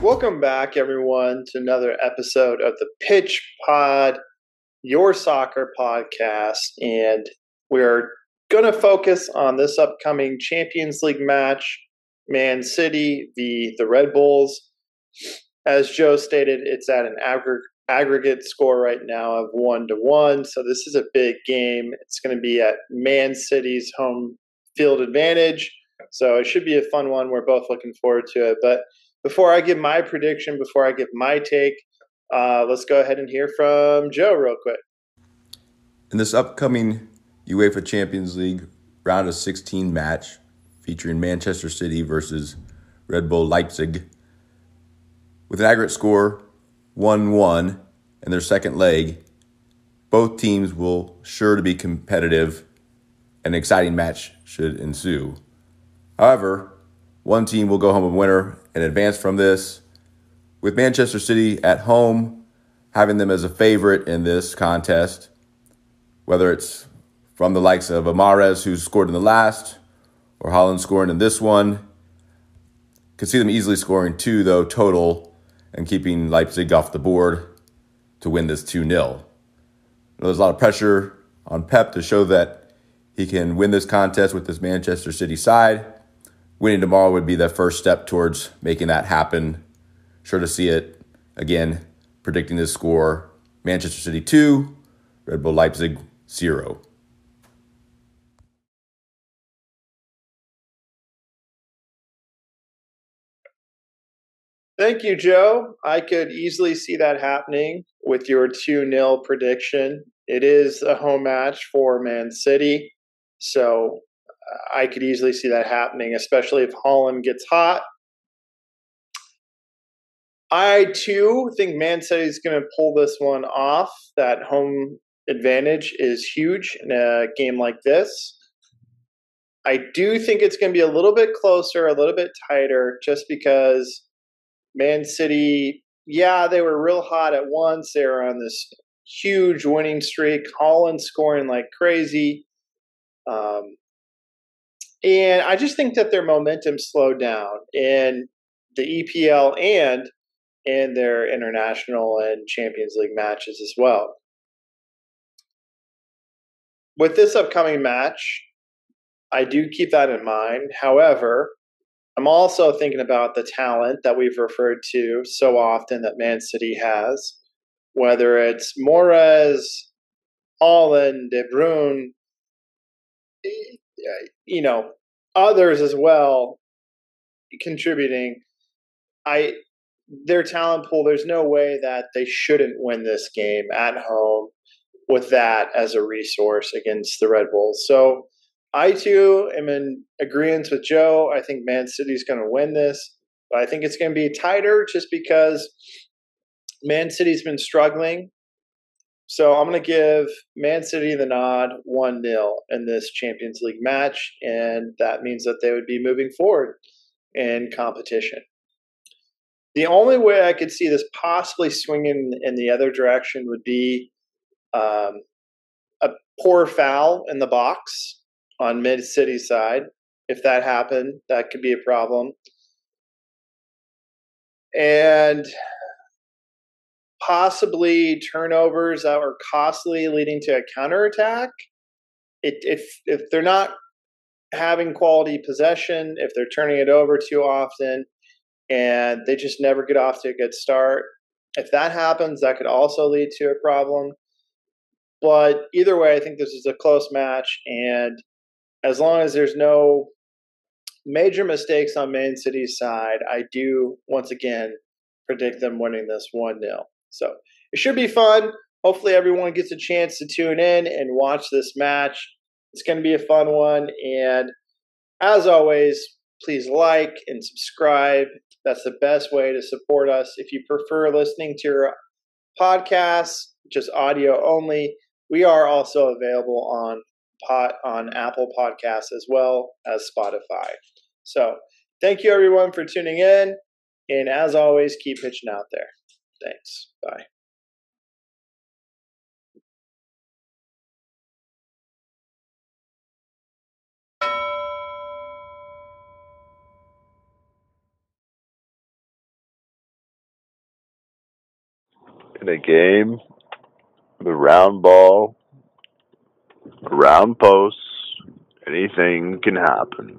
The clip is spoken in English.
Welcome back, everyone, to another episode of the Pitch Pod, your soccer podcast. And we're going to focus on this upcoming Champions League match Man City v. the Red Bulls. As Joe stated, it's at an aggr- aggregate score right now of one to one. So this is a big game. It's going to be at Man City's home field advantage. So it should be a fun one. We're both looking forward to it. But before I give my prediction, before I give my take, uh, let's go ahead and hear from Joe real quick. In this upcoming UEFA Champions League round of 16 match featuring Manchester City versus Red Bull Leipzig, with an aggregate score 1 1 in their second leg, both teams will sure to be competitive. An exciting match should ensue. However, one team will go home a winner and advance from this. With Manchester City at home, having them as a favorite in this contest, whether it's from the likes of Mahrez, who scored in the last, or Haaland scoring in this one. Could see them easily scoring two, though, total, and keeping Leipzig off the board to win this 2 0. There's a lot of pressure on Pep to show that he can win this contest with this Manchester City side winning tomorrow would be the first step towards making that happen. Sure to see it again, predicting this score Manchester City 2, Red Bull Leipzig 0. Thank you, Joe. I could easily see that happening with your 2 0 prediction. It is a home match for Man City. So uh, I could easily see that happening, especially if Haaland gets hot. I too think Man City is going to pull this one off. That home advantage is huge in a game like this. I do think it's going to be a little bit closer, a little bit tighter, just because Man City, yeah, they were real hot at once. They were on this huge winning streak. Haaland scoring like crazy. Um, and I just think that their momentum slowed down in the EPL and in their international and Champions League matches as well. With this upcoming match, I do keep that in mind. However, I'm also thinking about the talent that we've referred to so often that Man City has, whether it's Mahrez, Haaland, De Bruyne, eh, you know, others as well contributing. I their talent pool. There's no way that they shouldn't win this game at home with that as a resource against the Red Bulls. So I too am in agreement with Joe. I think Man City's going to win this, but I think it's going to be tighter just because Man City's been struggling so I'm going to give Man City the nod 1 0 in this Champions League match, and that means that they would be moving forward in competition. The only way I could see this possibly swinging in the other direction would be um, a poor foul in the box on Mid City side. If that happened, that could be a problem. And possibly turnovers that were costly, leading to a counterattack. It, if if they're not having quality possession, if they're turning it over too often, and they just never get off to a good start, if that happens, that could also lead to a problem. But either way, I think this is a close match, and as long as there's no major mistakes on Man City's side, I do once again predict them winning this 1 0. So it should be fun. Hopefully, everyone gets a chance to tune in and watch this match. It's going to be a fun one. And as always, please like and subscribe. That's the best way to support us. If you prefer listening to your podcasts, just audio only, we are also available on pot on Apple Podcasts as well as Spotify. So thank you everyone for tuning in. And as always, keep pitching out there. Thanks. Bye. In a game, the round ball round posts, anything can happen.